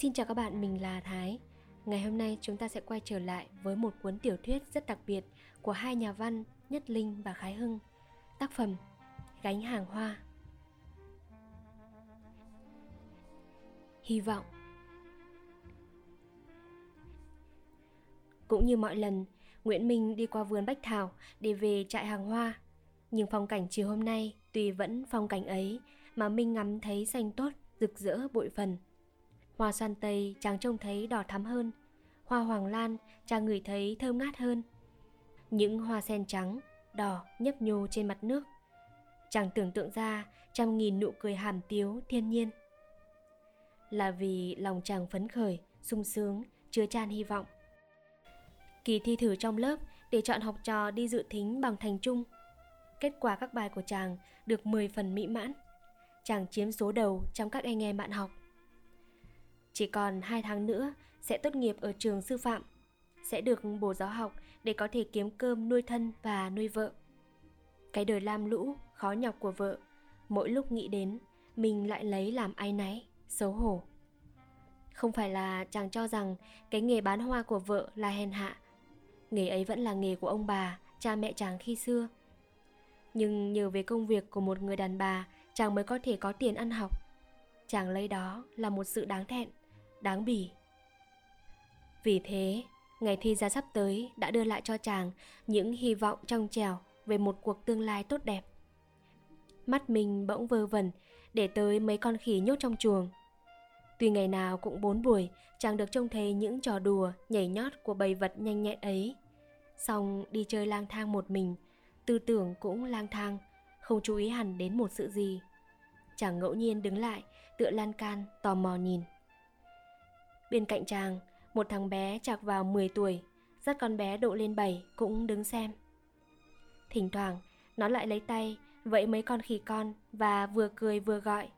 Xin chào các bạn, mình là Thái. Ngày hôm nay chúng ta sẽ quay trở lại với một cuốn tiểu thuyết rất đặc biệt của hai nhà văn Nhất Linh và Khái Hưng. Tác phẩm Gánh hàng hoa. Hy vọng Cũng như mọi lần, Nguyễn Minh đi qua vườn Bách Thảo để về trại hàng hoa. Nhưng phong cảnh chiều hôm nay tuy vẫn phong cảnh ấy mà Minh ngắm thấy xanh tốt, rực rỡ bội phần – Hoa xoan tây chàng trông thấy đỏ thắm hơn. Hoa hoàng lan chàng ngửi thấy thơm ngát hơn. Những hoa sen trắng, đỏ nhấp nhô trên mặt nước. Chàng tưởng tượng ra trăm nghìn nụ cười hàm tiếu thiên nhiên. Là vì lòng chàng phấn khởi, sung sướng, chứa chan hy vọng. Kỳ thi thử trong lớp để chọn học trò đi dự thính bằng thành trung. Kết quả các bài của chàng được 10 phần mỹ mãn. Chàng chiếm số đầu trong các anh em bạn học chỉ còn 2 tháng nữa sẽ tốt nghiệp ở trường sư phạm, sẽ được bổ giáo học để có thể kiếm cơm nuôi thân và nuôi vợ. Cái đời lam lũ, khó nhọc của vợ, mỗi lúc nghĩ đến, mình lại lấy làm ai náy, xấu hổ. Không phải là chàng cho rằng cái nghề bán hoa của vợ là hèn hạ. Nghề ấy vẫn là nghề của ông bà, cha mẹ chàng khi xưa. Nhưng nhờ về công việc của một người đàn bà, chàng mới có thể có tiền ăn học. Chàng lấy đó là một sự đáng thẹn đáng bỉ. Vì thế, ngày thi ra sắp tới đã đưa lại cho chàng những hy vọng trong trèo về một cuộc tương lai tốt đẹp. Mắt mình bỗng vơ vẩn để tới mấy con khỉ nhốt trong chuồng. Tuy ngày nào cũng bốn buổi, chàng được trông thấy những trò đùa, nhảy nhót của bầy vật nhanh nhẹn ấy. Xong đi chơi lang thang một mình, tư tưởng cũng lang thang, không chú ý hẳn đến một sự gì. Chàng ngẫu nhiên đứng lại, tựa lan can, tò mò nhìn. Bên cạnh chàng, một thằng bé chạc vào 10 tuổi, dắt con bé độ lên 7 cũng đứng xem. Thỉnh thoảng, nó lại lấy tay, vẫy mấy con khỉ con và vừa cười vừa gọi.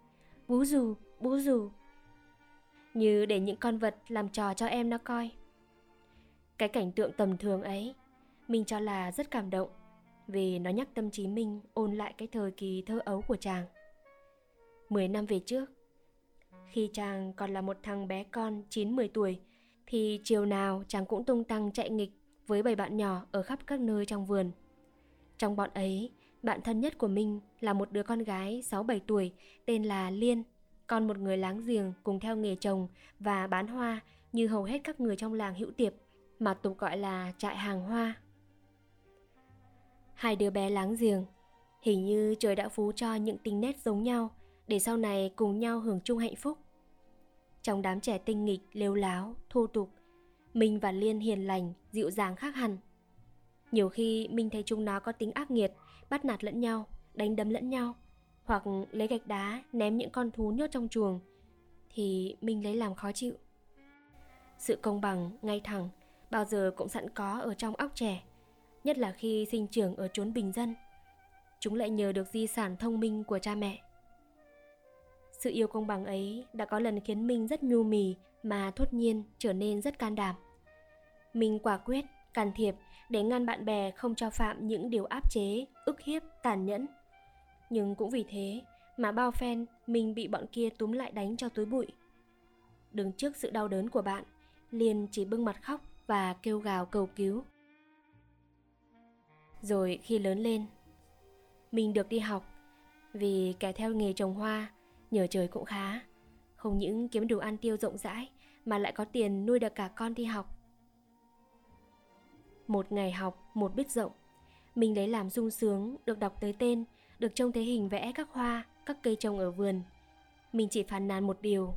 Bú dù bú dù Như để những con vật làm trò cho em nó coi. Cái cảnh tượng tầm thường ấy, mình cho là rất cảm động vì nó nhắc tâm trí mình ôn lại cái thời kỳ thơ ấu của chàng. Mười năm về trước, khi chàng còn là một thằng bé con 9-10 tuổi, thì chiều nào chàng cũng tung tăng chạy nghịch với bầy bạn nhỏ ở khắp các nơi trong vườn. Trong bọn ấy, bạn thân nhất của mình là một đứa con gái 6-7 tuổi tên là Liên, con một người láng giềng cùng theo nghề trồng và bán hoa như hầu hết các người trong làng hữu tiệp mà tục gọi là trại hàng hoa. Hai đứa bé láng giềng, hình như trời đã phú cho những tính nét giống nhau để sau này cùng nhau hưởng chung hạnh phúc. Trong đám trẻ tinh nghịch, lêu láo, thô tục, Minh và Liên hiền lành, dịu dàng khác hẳn. Nhiều khi Minh thấy chúng nó có tính ác nghiệt, bắt nạt lẫn nhau, đánh đấm lẫn nhau, hoặc lấy gạch đá ném những con thú nhốt trong chuồng, thì Minh lấy làm khó chịu. Sự công bằng, ngay thẳng, bao giờ cũng sẵn có ở trong óc trẻ, nhất là khi sinh trưởng ở chốn bình dân. Chúng lại nhờ được di sản thông minh của cha mẹ. Sự yêu công bằng ấy đã có lần khiến Minh rất nhu mì mà thốt nhiên trở nên rất can đảm. Minh quả quyết, can thiệp để ngăn bạn bè không cho phạm những điều áp chế, ức hiếp, tàn nhẫn. Nhưng cũng vì thế mà bao phen mình bị bọn kia túm lại đánh cho túi bụi. Đứng trước sự đau đớn của bạn, liền chỉ bưng mặt khóc và kêu gào cầu cứu. Rồi khi lớn lên, mình được đi học vì kẻ theo nghề trồng hoa Nhờ trời cũng khá. Không những kiếm đủ ăn tiêu rộng rãi Mà lại có tiền nuôi được cả con đi học. Một ngày học, một biết rộng. Mình lấy làm sung sướng Được đọc tới tên Được trông thấy hình vẽ các hoa Các cây trồng ở vườn. Mình chỉ phàn nàn một điều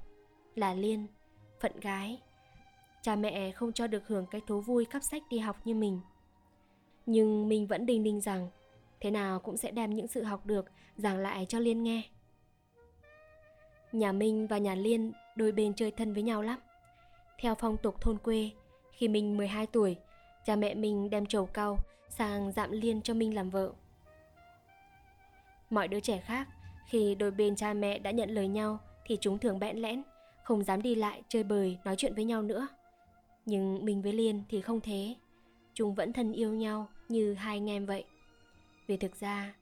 Là Liên, phận gái. Cha mẹ không cho được hưởng cái thú vui cắp sách đi học như mình. Nhưng mình vẫn đinh đinh rằng Thế nào cũng sẽ đem những sự học được giảng lại cho Liên nghe. Nhà Minh và nhà Liên đôi bên chơi thân với nhau lắm. Theo phong tục thôn quê, khi Minh 12 tuổi, cha mẹ mình đem trầu cau sang dạm Liên cho Minh làm vợ. Mọi đứa trẻ khác, khi đôi bên cha mẹ đã nhận lời nhau thì chúng thường bẽn lẽn, không dám đi lại chơi bời nói chuyện với nhau nữa. Nhưng mình với Liên thì không thế. Chúng vẫn thân yêu nhau như hai anh em vậy. Vì thực ra,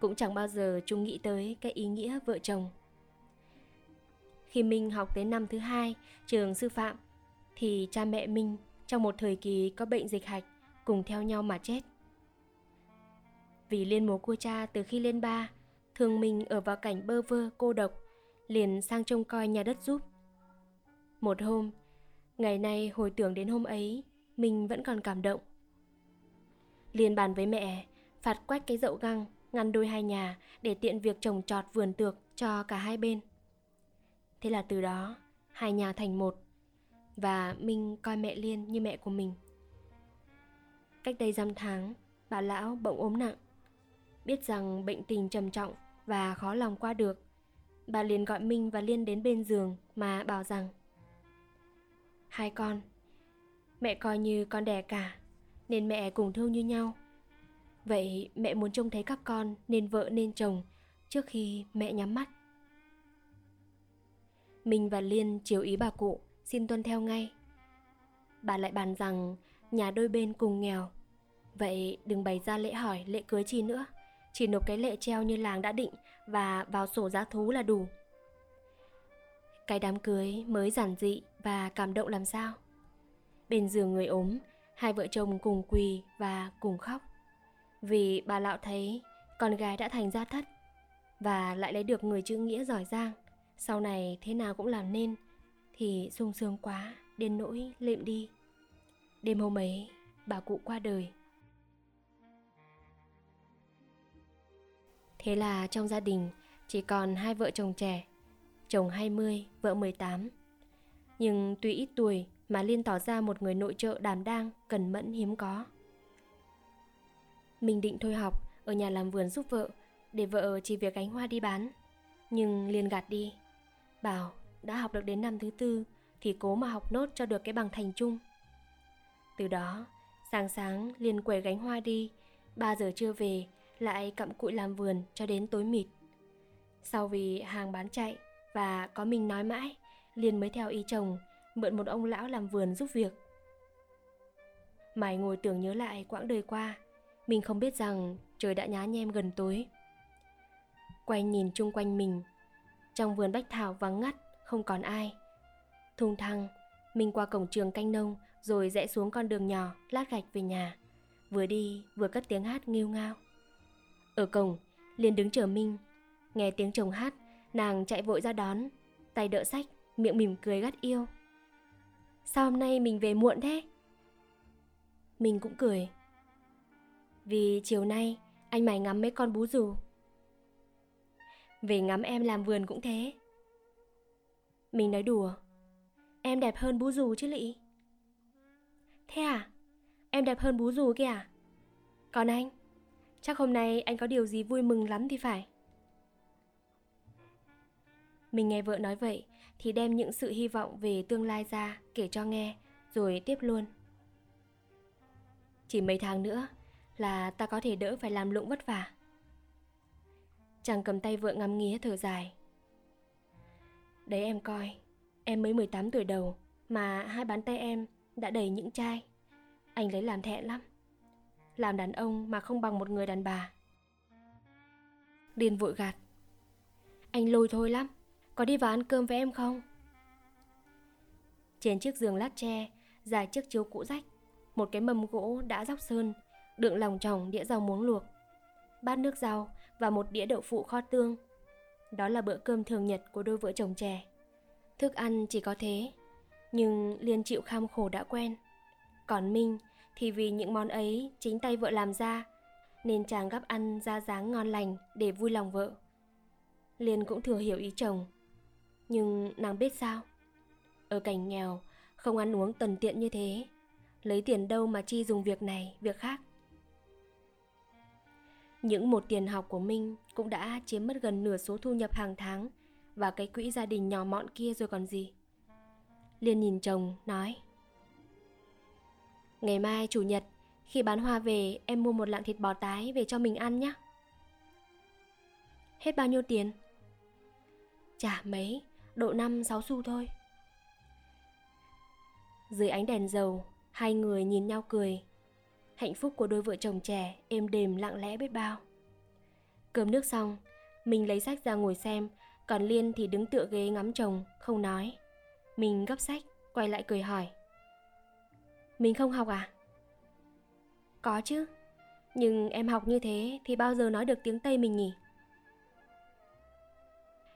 cũng chẳng bao giờ chúng nghĩ tới cái ý nghĩa vợ chồng khi Minh học tới năm thứ hai trường sư phạm thì cha mẹ Minh trong một thời kỳ có bệnh dịch hạch cùng theo nhau mà chết. Vì liên mối của cha từ khi lên ba, thường Minh ở vào cảnh bơ vơ cô độc, liền sang trông coi nhà đất giúp. Một hôm, ngày nay hồi tưởng đến hôm ấy, mình vẫn còn cảm động. Liền bàn với mẹ, phạt quách cái dậu găng, ngăn đôi hai nhà để tiện việc trồng trọt vườn tược cho cả hai bên. Thế là từ đó, hai nhà thành một, và Minh coi mẹ Liên như mẹ của mình. Cách đây dăm tháng, bà lão bỗng ốm nặng. Biết rằng bệnh tình trầm trọng và khó lòng qua được, bà liền gọi Minh và Liên đến bên giường mà bảo rằng Hai con, mẹ coi như con đẻ cả, nên mẹ cùng thương như nhau. Vậy mẹ muốn trông thấy các con nên vợ nên chồng trước khi mẹ nhắm mắt. Minh và Liên chiếu ý bà cụ, xin tuân theo ngay. Bà lại bàn rằng nhà đôi bên cùng nghèo. Vậy đừng bày ra lễ hỏi, lễ cưới chi nữa. Chỉ nộp cái lệ treo như làng đã định và vào sổ giá thú là đủ. Cái đám cưới mới giản dị và cảm động làm sao? Bên giường người ốm, hai vợ chồng cùng quỳ và cùng khóc. Vì bà lão thấy con gái đã thành gia thất và lại lấy được người chữ nghĩa giỏi giang. Sau này thế nào cũng làm nên thì sung sướng quá đến nỗi lệm đi. Đêm hôm ấy, bà cụ qua đời. Thế là trong gia đình chỉ còn hai vợ chồng trẻ, chồng 20, vợ 18. Nhưng tuy ít tuổi mà Liên tỏ ra một người nội trợ đảm đang, cẩn mẫn hiếm có. Mình định thôi học, ở nhà làm vườn giúp vợ, để vợ chỉ việc gánh hoa đi bán. Nhưng Liên gạt đi, bảo đã học được đến năm thứ tư thì cố mà học nốt cho được cái bằng thành chung. Từ đó, sáng sáng liền quẩy gánh hoa đi, 3 giờ trưa về lại cặm cụi làm vườn cho đến tối mịt. Sau vì hàng bán chạy và có mình nói mãi, liền mới theo ý chồng mượn một ông lão làm vườn giúp việc. Mày ngồi tưởng nhớ lại quãng đời qua, mình không biết rằng trời đã nhá nhem gần tối. Quay nhìn chung quanh mình, trong vườn bách thảo vắng ngắt, không còn ai. Thung thăng, mình qua cổng trường canh nông rồi rẽ xuống con đường nhỏ lát gạch về nhà. Vừa đi vừa cất tiếng hát nghêu ngao. Ở cổng, liền đứng chờ Minh. Nghe tiếng chồng hát, nàng chạy vội ra đón, tay đỡ sách, miệng mỉm cười gắt yêu. Sao hôm nay mình về muộn thế? Mình cũng cười. Vì chiều nay anh mày ngắm mấy con bú rù. Về ngắm em làm vườn cũng thế. Mình nói đùa. Em đẹp hơn bú rù chứ lị. Thế à? Em đẹp hơn bú rù kìa à? Còn anh? Chắc hôm nay anh có điều gì vui mừng lắm thì phải. Mình nghe vợ nói vậy thì đem những sự hy vọng về tương lai ra kể cho nghe, rồi tiếp luôn. Chỉ mấy tháng nữa là ta có thể đỡ phải làm lụng vất vả. Chàng cầm tay vợ ngắm nghía thở dài. Đấy em coi, em mới 18 tuổi đầu mà hai bàn tay em đã đầy những chai. Anh lấy làm thẹn lắm. Làm đàn ông mà không bằng một người đàn bà. Điền vội gạt. Anh lôi thôi lắm, có đi vào ăn cơm với em không? Trên chiếc giường lát tre, dài chiếc chiếu cũ rách, một cái mâm gỗ đã róc sơn, đựng lòng tròng đĩa rau muống luộc, bát nước rau và một đĩa đậu phụ kho tương. Đó là bữa cơm thường nhật của đôi vợ chồng trẻ. Thức ăn chỉ có thế, nhưng Liên chịu kham khổ đã quen. Còn Minh thì vì những món ấy chính tay vợ làm ra, nên chàng gắp ăn ra dáng ngon lành để vui lòng vợ. Liên cũng thừa hiểu ý chồng, nhưng nàng biết sao? Ở cảnh nghèo, không ăn uống tần tiện như thế, lấy tiền đâu mà chi dùng việc này, việc khác. Những một tiền học của Minh cũng đã chiếm mất gần nửa số thu nhập hàng tháng và cái quỹ gia đình nhỏ mọn kia rồi còn gì. Liên nhìn chồng, nói Ngày mai chủ nhật, khi bán hoa về em mua một lạng thịt bò tái về cho mình ăn nhé. Hết bao nhiêu tiền? Chả mấy, độ 5-6 xu thôi. Dưới ánh đèn dầu, hai người nhìn nhau cười. Hạnh phúc của đôi vợ chồng trẻ êm đềm lặng lẽ biết bao. Cơm nước xong, mình lấy sách ra ngồi xem Còn Liên thì đứng tựa ghế ngắm chồng, không nói. Mình gấp sách, quay lại cười hỏi. Mình không học à? Có chứ, nhưng em học như thế thì bao giờ nói được tiếng Tây mình nhỉ?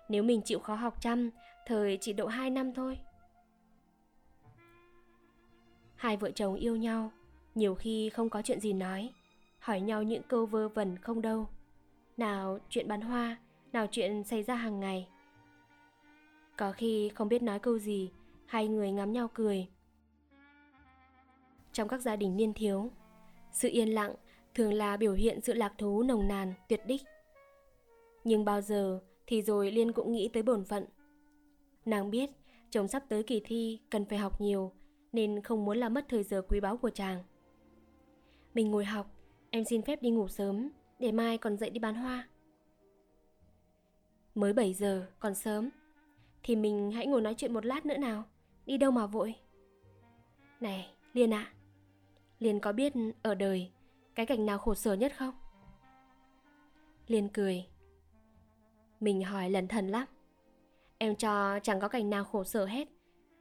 Nếu mình chịu khó học chăm, thời chỉ độ 2 năm thôi. Hai vợ chồng yêu nhau, nhiều khi không có chuyện gì nói, hỏi nhau những câu vơ vẩn không đâu. Nào chuyện bán hoa, nào chuyện xảy ra hàng ngày. Có khi không biết nói câu gì, hai người ngắm nhau cười. Trong các gia đình niên thiếu, sự yên lặng thường là biểu hiện sự lạc thú nồng nàn, tuyệt đích. Nhưng bao giờ thì rồi Liên cũng nghĩ tới bổn phận. Nàng biết chồng sắp tới kỳ thi cần phải học nhiều nên không muốn làm mất thời giờ quý báu của chàng. Mình ngồi học, em xin phép đi ngủ sớm để mai còn dậy đi bán hoa. Mới 7 giờ, còn sớm. Thì mình hãy ngồi nói chuyện một lát nữa nào. Đi đâu mà vội? Này, Liên ạ. À, Liên có biết ở đời cái cảnh nào khổ sở nhất không? Liên cười. Mình hỏi lần thần lắm. Em cho chẳng có cảnh nào khổ sở hết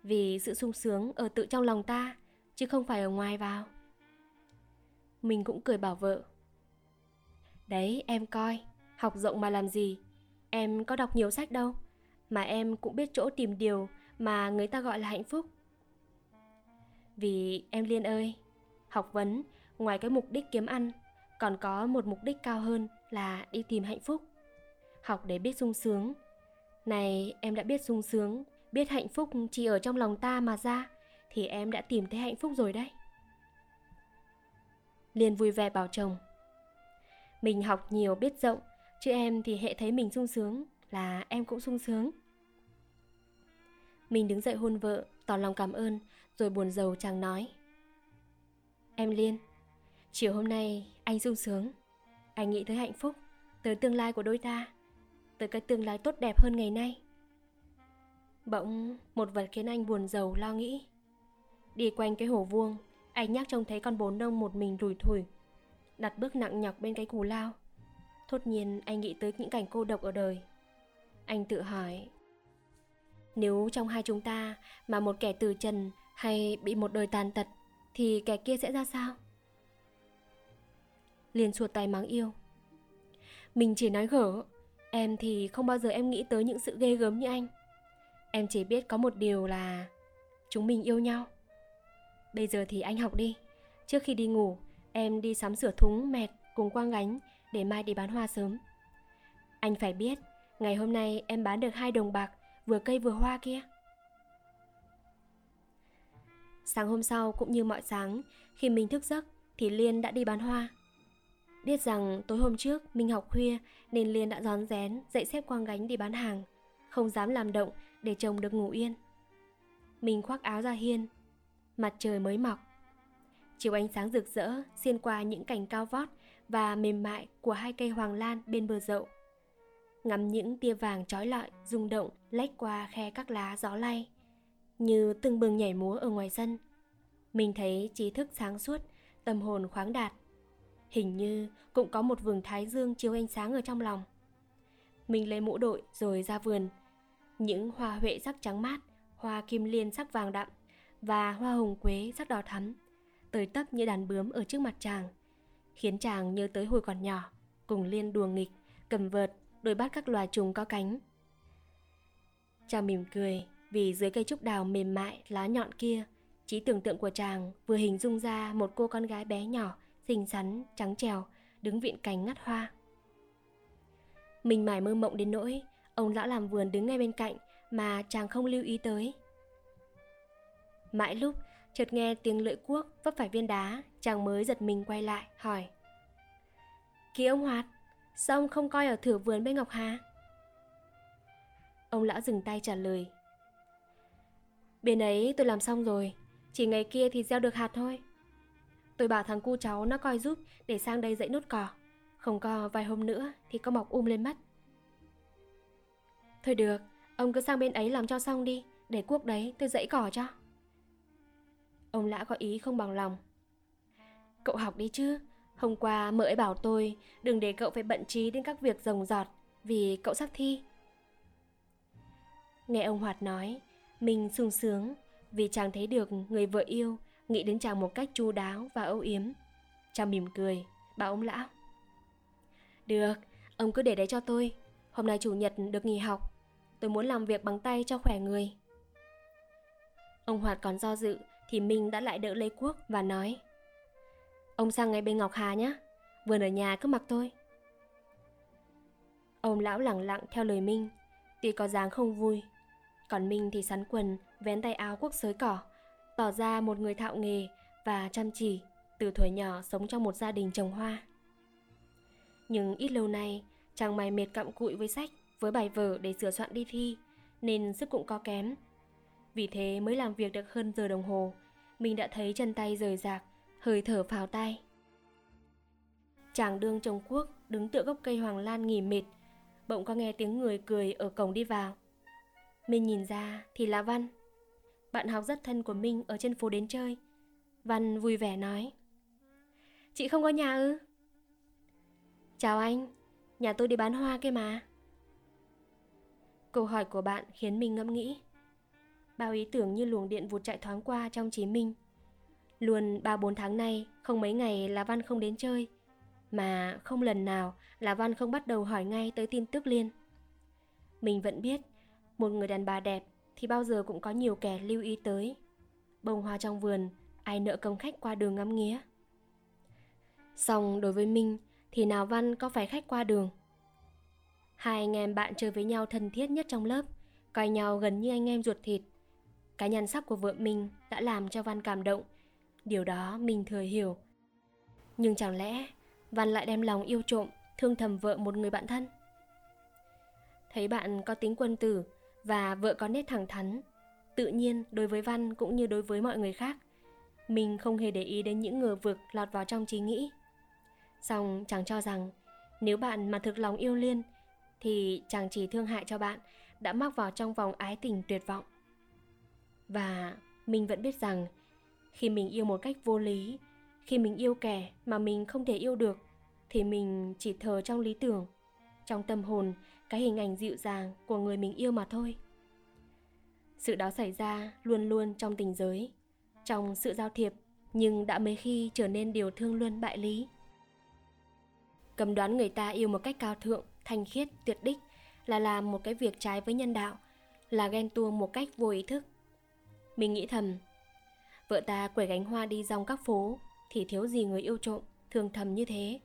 vì sự sung sướng ở tự trong lòng ta chứ không phải ở ngoài vào. Mình cũng cười bảo vợ. Đấy, em coi, học rộng mà làm gì? Em có đọc nhiều sách đâu, mà em cũng biết chỗ tìm điều mà người ta gọi là hạnh phúc. Vì em Liên ơi, học vấn ngoài cái mục đích kiếm ăn còn có một mục đích cao hơn là đi tìm hạnh phúc học để biết sung sướng này em đã biết sung sướng biết hạnh phúc chỉ ở trong lòng ta mà ra thì em đã tìm thấy hạnh phúc rồi đấy liên vui vẻ bảo chồng. Mình học nhiều biết rộng, chứ em thì hệ thấy mình sung sướng, là em cũng sung sướng. Mình đứng dậy hôn vợ, tỏ lòng cảm ơn, rồi buồn rầu chàng nói. Em liên, chiều hôm nay anh sung sướng. Anh nghĩ tới hạnh phúc, tới tương lai của đôi ta, tới cái tương lai tốt đẹp hơn ngày nay. Bỗng một vật khiến anh buồn rầu lo nghĩ. Đi quanh cái hồ vuông anh nhắc trông thấy con bố nông một mình lùi thủi, đặt bước nặng nhọc bên cái cù lao. Thốt nhiên anh nghĩ tới những cảnh cô độc ở đời. Anh tự hỏi, nếu trong hai chúng ta mà một kẻ từ trần hay bị một đời tàn tật thì kẻ kia sẽ ra sao? Liền chuột tay mắng yêu, mình chỉ nói gở, Em thì không bao giờ em nghĩ tới những sự ghê gớm như anh. Em chỉ biết có một điều là Chúng mình yêu nhau. Bây giờ thì anh học đi. Trước khi đi ngủ Em đi sắm sửa thúng, mẹt cùng quang gánh Để mai đi bán hoa sớm. Anh phải biết Ngày hôm nay em bán được hai đồng bạc Vừa cây vừa hoa kia. Sáng hôm sau cũng như mọi sáng Khi mình thức giấc Thì Liên đã đi bán hoa. Biết rằng tối hôm trước mình học khuya nên Liên đã rón rén dậy xếp quang gánh đi bán hàng, không dám làm động để chồng được ngủ yên. Mình khoác áo ra hiên, mặt trời mới mọc. Chiều ánh sáng rực rỡ xuyên qua những cành cao vót và mềm mại của hai cây hoàng lan bên bờ dậu. Ngắm những tia vàng trói lọi rung động lách qua khe các lá gió lay, như từng bừng nhảy múa ở ngoài sân. Mình thấy trí thức sáng suốt, tâm hồn khoáng đạt Hình như cũng có một vườn thái dương chiếu ánh sáng ở trong lòng. Mình lấy mũ đội rồi ra vườn. Những hoa huệ sắc trắng mát, hoa kim liên sắc vàng đậm và hoa hồng quế sắc đỏ thắm, tới tấp như đàn bướm ở trước mặt chàng, khiến chàng nhớ tới hồi còn nhỏ, cùng liên đùa nghịch, cầm vợt, đuổi bắt các loài trùng có cánh. Chàng mỉm cười vì dưới cây trúc đào mềm mại, lá nhọn kia, trí tưởng tượng của chàng vừa hình dung ra một cô con gái bé nhỏ xinh xắn, trắng trèo, đứng viện cánh ngắt hoa. Mình mải mơ mộng đến nỗi, ông lão làm vườn đứng ngay bên cạnh mà chàng không lưu ý tới. Mãi lúc, chợt nghe tiếng lưỡi cuốc vấp phải viên đá, chàng mới giật mình quay lại, hỏi. Kìa ông Hoạt, sao ông không coi ở thửa vườn bên Ngọc Hà? Ông lão dừng tay trả lời. Bên ấy tôi làm xong rồi, chỉ ngày kia thì gieo được hạt thôi. Tôi bảo thằng cu cháu nó coi giúp để sang đây dậy nốt cỏ. Không có vài hôm nữa thì có mọc um lên mất. Thôi được, ông cứ sang bên ấy làm cho xong đi, để cuốc đấy tôi dậy cỏ cho. Ông lã có ý không bằng lòng. Cậu học đi chứ, hôm qua mợ ấy bảo tôi đừng để cậu phải bận trí đến các việc rồng giọt vì cậu sắp thi. Nghe ông Hoạt nói, mình sung sướng vì chàng thấy được người vợ yêu nghĩ đến chàng một cách chu đáo và âu yếm. Chàng mỉm cười, bảo ông lão. Được, ông cứ để đấy cho tôi. Hôm nay chủ nhật được nghỉ học. Tôi muốn làm việc bằng tay cho khỏe người. Ông Hoạt còn do dự thì Minh đã lại đỡ lấy quốc và nói Ông sang ngay bên Ngọc Hà nhé, vườn ở nhà cứ mặc tôi. Ông lão lẳng lặng theo lời Minh, tuy có dáng không vui. Còn Minh thì sắn quần, vén tay áo quốc sới cỏ, tỏ ra một người thạo nghề và chăm chỉ, từ thuở nhỏ sống trong một gia đình trồng hoa. Nhưng ít lâu nay, chàng mày mệt cặm cụi với sách, với bài vở để sửa soạn đi thi, nên sức cũng có kém. Vì thế mới làm việc được hơn giờ đồng hồ, mình đã thấy chân tay rời rạc, hơi thở phào tay. Chàng đương chồng quốc đứng tựa gốc cây hoàng lan nghỉ mệt, bỗng có nghe tiếng người cười ở cổng đi vào. Mình nhìn ra thì là Văn. Bạn học rất thân của Minh ở trên phố đến chơi. Văn vui vẻ nói. Chị không có nhà ư? Chào anh, nhà tôi đi bán hoa kia mà. Câu hỏi của bạn khiến mình ngẫm nghĩ. Bao ý tưởng như luồng điện vụt chạy thoáng qua trong trí Minh. Luôn ba bốn tháng nay, không mấy ngày là Văn không đến chơi. Mà không lần nào là Văn không bắt đầu hỏi ngay tới tin tức Liên. Mình vẫn biết, một người đàn bà đẹp thì bao giờ cũng có nhiều kẻ lưu ý tới. Bông hoa trong vườn, ai nợ công khách qua đường ngắm nghía. Xong đối với Minh thì nào Văn có phải khách qua đường. Hai anh em bạn chơi với nhau thân thiết nhất trong lớp, coi nhau gần như anh em ruột thịt. Cái nhan sắc của vợ mình đã làm cho Văn cảm động, điều đó mình thừa hiểu. Nhưng chẳng lẽ Văn lại đem lòng yêu trộm, thương thầm vợ một người bạn thân? Thấy bạn có tính quân tử và vợ có nét thẳng thắn, tự nhiên đối với Văn cũng như đối với mọi người khác, mình không hề để ý đến những ngờ vực lọt vào trong trí nghĩ. Xong chàng cho rằng nếu bạn mà thực lòng yêu Liên thì chàng chỉ thương hại cho bạn đã mắc vào trong vòng ái tình tuyệt vọng. Và mình vẫn biết rằng khi mình yêu một cách vô lý, khi mình yêu kẻ mà mình không thể yêu được thì mình chỉ thờ trong lý tưởng, trong tâm hồn cái hình ảnh dịu dàng của người mình yêu mà thôi. Sự đó xảy ra luôn luôn trong tình giới, trong sự giao thiệp nhưng đã mấy khi trở nên điều thương luân bại lý. Cầm đoán người ta yêu một cách cao thượng, thanh khiết, tuyệt đích là làm một cái việc trái với nhân đạo, là ghen tuông một cách vô ý thức. Mình nghĩ thầm, vợ ta quẩy gánh hoa đi dòng các phố thì thiếu gì người yêu trộm, thường thầm như thế.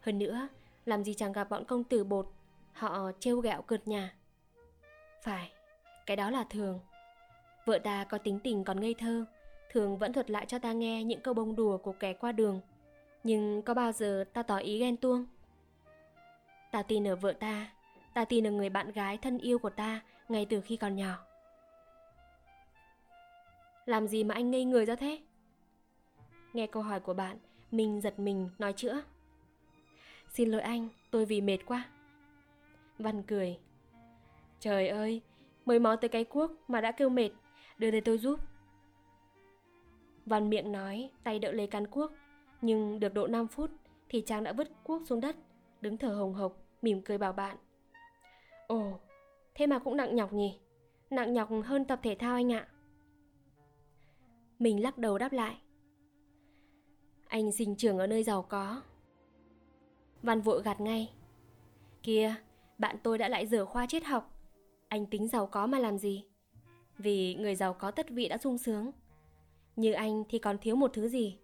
Hơn nữa, làm gì chẳng gặp bọn công tử bột, họ trêu gẹo cợt nhà. Phải, cái đó là thường. Vợ ta có tính tình còn ngây thơ, thường vẫn thuật lại cho ta nghe những câu bông đùa của kẻ qua đường. Nhưng có bao giờ ta tỏ ý ghen tuông? Ta tin ở vợ ta, ta tin ở người bạn gái thân yêu của ta ngay từ khi còn nhỏ. Làm gì mà anh ngây người ra thế? Nghe câu hỏi của bạn, mình giật mình nói chữa. Xin lỗi anh, tôi vì mệt quá. Văn cười. Trời ơi, mới mó tới cái cuốc mà đã kêu mệt, đưa đây tôi giúp. Văn miệng nói, tay đỡ lấy cán cuốc, nhưng được độ 5 phút thì chàng đã vứt cuốc xuống đất, đứng thở hồng hộc, mỉm cười bảo bạn. Ồ, thế mà cũng nặng nhọc nhỉ? Nặng nhọc hơn tập thể thao anh ạ. Mình lắc đầu đáp lại. Anh sinh trưởng ở nơi giàu có. Văn vội gạt ngay. Kia, bạn tôi đã lại dở khoa triết học. Anh tính giàu có mà làm gì? Vì người giàu có tất vị đã sung sướng. Như anh thì còn thiếu một thứ gì?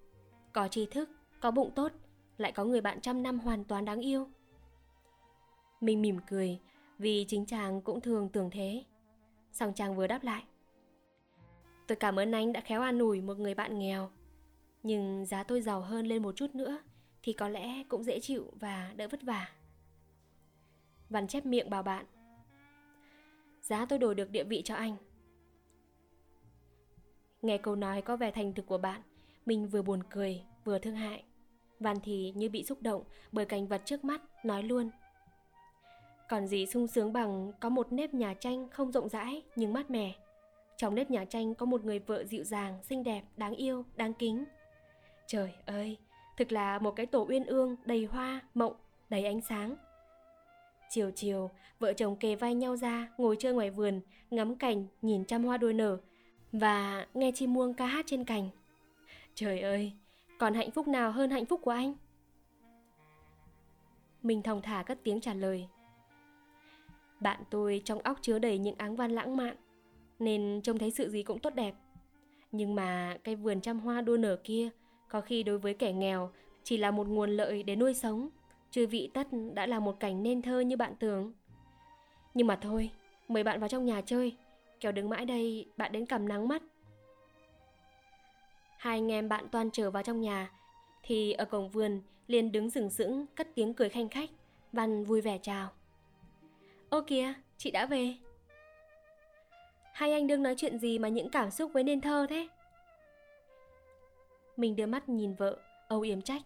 Có tri thức, có bụng tốt, lại có người bạn trăm năm hoàn toàn đáng yêu. Mình mỉm cười, vì chính chàng cũng thường tưởng thế. Song chàng vừa đáp lại. Tôi cảm ơn anh đã khéo an ủi một người bạn nghèo. Nhưng giá tôi giàu hơn lên một chút nữa thì có lẽ cũng dễ chịu và đỡ vất vả. Văn chép miệng bảo bạn. Giá tôi đổi được địa vị cho anh. Nghe câu nói có vẻ thành thực của bạn, mình vừa buồn cười, vừa thương hại. Văn thì như bị xúc động bởi cảnh vật trước mắt, nói luôn. Còn gì sung sướng bằng có một nếp nhà tranh không rộng rãi nhưng mát mẻ. Trong nếp nhà tranh có một người vợ dịu dàng, xinh đẹp, đáng yêu, đáng kính. Trời ơi, thực là một cái tổ uyên ương đầy hoa, mộng, đầy ánh sáng. Chiều chiều, vợ chồng kề vai nhau ra, ngồi chơi ngoài vườn, ngắm cảnh, nhìn trăm hoa đua nở và nghe chim muông ca hát trên cành. Trời ơi, còn hạnh phúc nào hơn hạnh phúc của anh? Mình thong thả cất tiếng trả lời. Bạn tôi trong óc chứa đầy những áng văn lãng mạn, nên trông thấy sự gì cũng tốt đẹp. Nhưng mà cây vườn trăm hoa đua nở kia, có khi đối với kẻ nghèo chỉ là một nguồn lợi để nuôi sống. Chứ vị tất đã là một cảnh nên thơ như bạn tưởng. Nhưng mà thôi Mời bạn vào trong nhà chơi. Kéo đứng mãi đây bạn đến cầm nắng mắt. Hai anh em bạn toan trở vào trong nhà Thì ở cổng vườn liền đứng sừng sững Cất tiếng cười khanh khách Văn vui vẻ chào. Ô kìa chị đã về. Hai anh đương nói chuyện gì mà những cảm xúc với nên thơ thế? Mình đưa mắt nhìn vợ, Âu yếm trách.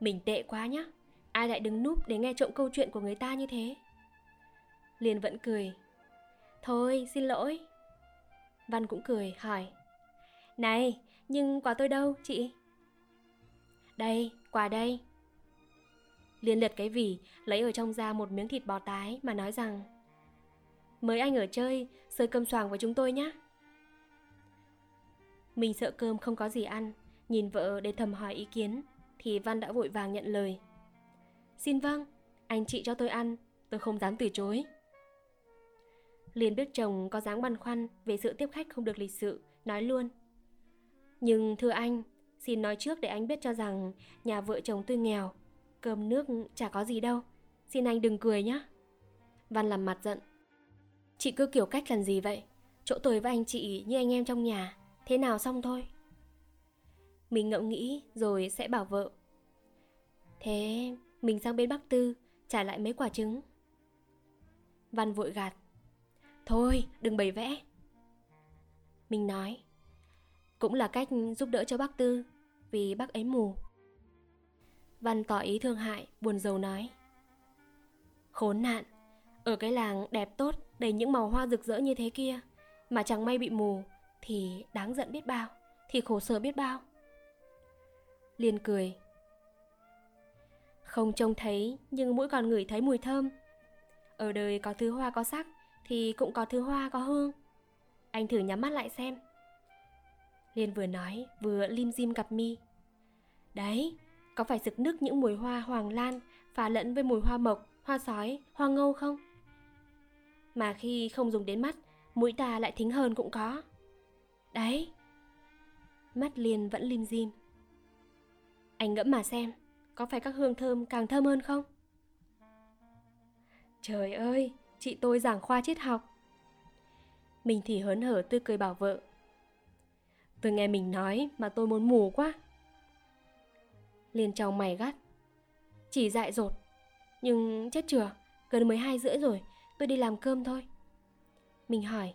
Mình tệ quá nhá, Ai lại đứng núp để nghe trộm câu chuyện của người ta như thế? Liên vẫn cười. Thôi, xin lỗi. Văn cũng cười, hỏi. Này, nhưng quà tôi đâu, chị? Đây, quà đây. Liên lật cái vỉ, Lấy ở trong ra một miếng thịt bò tái Mà nói rằng Mời anh ở chơi Sơi cơm xoàng với chúng tôi nhé Mình sợ cơm không có gì ăn Nhìn vợ để thầm hỏi ý kiến thì Văn đã vội vàng nhận lời. Xin vâng, anh chị cho tôi ăn, tôi không dám từ chối. Liền biết chồng có dáng băn khoăn về sự tiếp khách không được lịch sự, nói luôn. Nhưng thưa anh, xin nói trước để anh biết cho rằng nhà vợ chồng tôi nghèo, cơm nước chả có gì đâu, xin anh đừng cười nhé. Văn làm mặt giận. Chị cứ kiểu cách làm gì vậy? Chỗ tôi với anh chị như anh em trong nhà, thế nào xong thôi. Mình ngẫm nghĩ rồi sẽ bảo vợ. Thế mình sang bên Bắc Tư Trả lại mấy quả trứng. Văn vội gạt. Thôi đừng bày vẽ. Mình nói. Cũng là cách giúp đỡ cho bác Tư Vì bác ấy mù. Văn tỏ ý thương hại Buồn rầu nói. Khốn nạn Ở cái làng đẹp tốt Đầy những màu hoa rực rỡ như thế kia Mà chẳng may bị mù Thì đáng giận biết bao Thì khổ sở biết bao. Liên cười. Không trông thấy nhưng mũi còn ngửi thấy mùi thơm. Ở đời có thứ hoa có sắc Thì cũng có thứ hoa có hương. Anh thử nhắm mắt lại xem. Liên vừa nói vừa lim dim cặp mi. Đấy, có phải sực nức những mùi hoa hoàng lan pha lẫn với mùi hoa mộc, hoa sói, hoa ngâu không? Mà khi không dùng đến mắt Mũi ta lại thính hơn cũng có Đấy Mắt liền vẫn lim dim anh ngẫm mà xem, có phải các hương thơm càng thơm hơn không? Trời ơi, chị tôi giảng khoa triết học. Mình thì hớn hở tươi cười bảo vợ. Tôi nghe mình nói mà tôi muốn mù quá. Liền trong mày gắt. Chỉ dại dột. Nhưng chết chừa, gần 12 rưỡi rồi, tôi đi làm cơm thôi. Mình hỏi,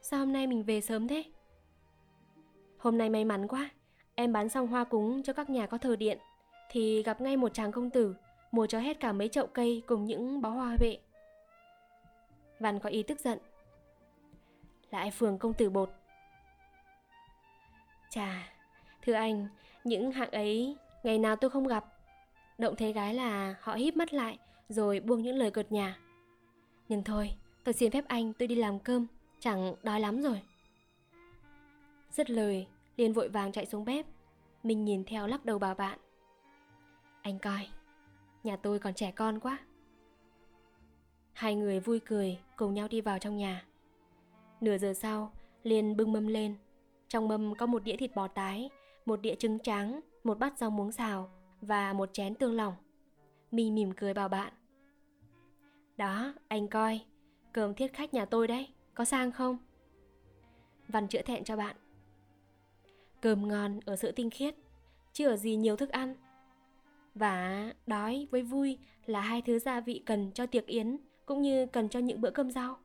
sao hôm nay mình về sớm thế? Hôm nay may mắn quá, Em bán xong hoa cúng cho các nhà có thờ điện Thì gặp ngay một chàng công tử Mua cho hết cả mấy chậu cây cùng những bó hoa huệ. Văn có ý tức giận. Lại phường công tử bột. Chà, thưa anh, những hạng ấy ngày nào tôi không gặp. Động thấy gái là họ híp mắt lại Rồi buông những lời cợt nhà nhưng thôi, tôi xin phép anh tôi đi làm cơm Chẳng đói lắm rồi. Dứt lời, liền vội vàng chạy xuống bếp. Mình nhìn theo lắc đầu bảo bạn. Anh coi Nhà tôi còn trẻ con quá. Hai người vui cười Cùng nhau đi vào trong nhà. Nửa giờ sau liền bưng mâm lên. Trong mâm có một đĩa thịt bò tái Một đĩa trứng trắng Một bát rau muống xào Và một chén tương lòng. Mi mỉm cười bảo bạn. Đó anh coi Cơm thiết khách nhà tôi đấy Có sang không Văn chữa thẹn cho bạn Cơm ngon ở sự tinh khiết, chứ ở gì nhiều thức ăn. Và đói với vui là hai thứ gia vị cần cho tiệc yến cũng như cần cho những bữa cơm rau.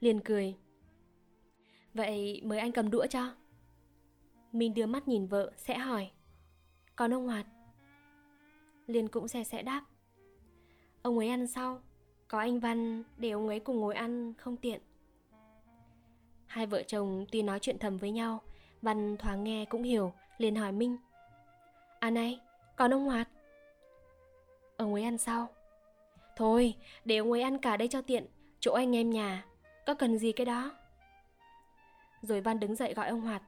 Liền cười. Vậy mời anh cầm đũa cho. Mình đưa mắt nhìn vợ sẽ hỏi. Còn ông Hoạt? Liên cũng xe sẽ đáp. Ông ấy ăn sau, có anh Văn để ông ấy cùng ngồi ăn không tiện. Hai vợ chồng tuy nói chuyện thầm với nhau, Văn thoáng nghe cũng hiểu, liền hỏi Minh. À này, còn ông Hoạt? Ông ấy ăn sau Thôi để ông ấy ăn cả đây cho tiện Chỗ anh em nhà Có cần gì cái đó Rồi Văn đứng dậy gọi ông Hoạt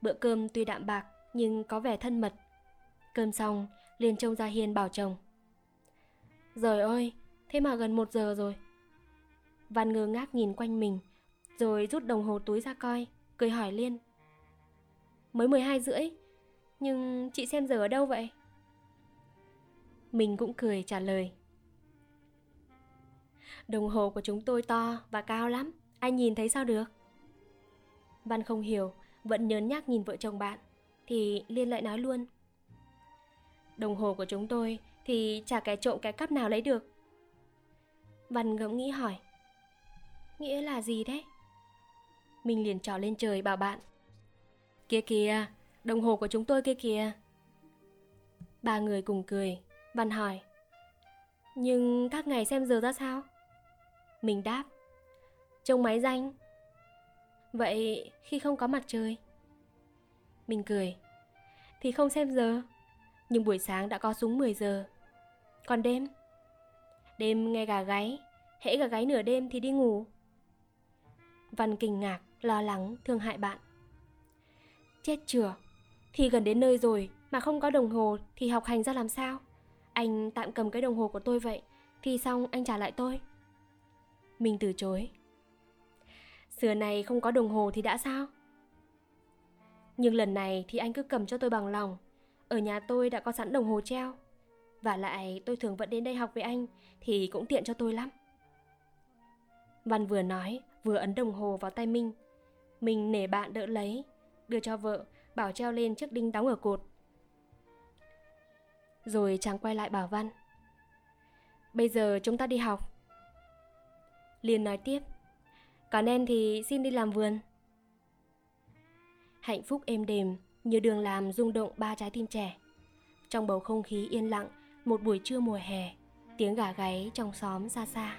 Bữa cơm tuy đạm bạc Nhưng có vẻ thân mật Cơm xong liền trông ra Hiên bảo chồng Rời ơi, Thế mà gần một giờ rồi. Văn ngơ ngác nhìn quanh mình, Rồi rút đồng hồ túi ra coi, Cười hỏi Liên. Mới 12 rưỡi, Nhưng chị xem giờ ở đâu vậy? Mình cũng cười trả lời. Đồng hồ của chúng tôi to và cao lắm, ai nhìn thấy sao được? Văn không hiểu, Vẫn nhớn nhác nhìn vợ chồng bạn, Thì Liên lại nói luôn. Đồng hồ của chúng tôi thì chả kẻ trộm cái cắp nào lấy được. Văn ngẫm nghĩ hỏi Nghĩa là gì thế? Mình liền trỏ lên trời bảo bạn Kia kìa, đồng hồ của chúng tôi kia kìa. Ba người cùng cười Văn hỏi Nhưng các ngày xem giờ ra sao? Mình đáp Trông máy danh. Vậy khi không có mặt trời? Mình cười Thì không xem giờ. Nhưng buổi sáng đã có súng 10 giờ. Còn đêm? Đêm nghe gà gáy Hễ gà gáy nửa đêm thì đi ngủ. Văn kinh ngạc, lo lắng, thương hại bạn. Chết chửa Thì gần đến nơi rồi Mà không có đồng hồ thì học hành ra làm sao? Anh tạm cầm cái đồng hồ của tôi vậy Thì xong anh trả lại tôi. Mình từ chối. Xưa này không có đồng hồ thì đã sao? Nhưng lần này thì anh cứ cầm cho tôi bằng lòng. Ở nhà tôi đã có sẵn đồng hồ treo. Và lại tôi thường vẫn đến đây học với anh, Thì cũng tiện cho tôi lắm. Văn vừa nói, vừa ấn đồng hồ vào tay Minh. Mình nể bạn đỡ lấy, Đưa cho vợ, Bảo treo lên chiếc đinh đóng ở cột. Rồi chàng quay lại bảo Văn, Bây giờ chúng ta đi học. Liên nói tiếp Còn em thì xin đi làm vườn. Hạnh phúc êm đềm như đường làm rung động ba trái tim trẻ. Trong bầu không khí yên lặng, Một buổi trưa mùa hè, Tiếng gà gáy trong xóm xa xa.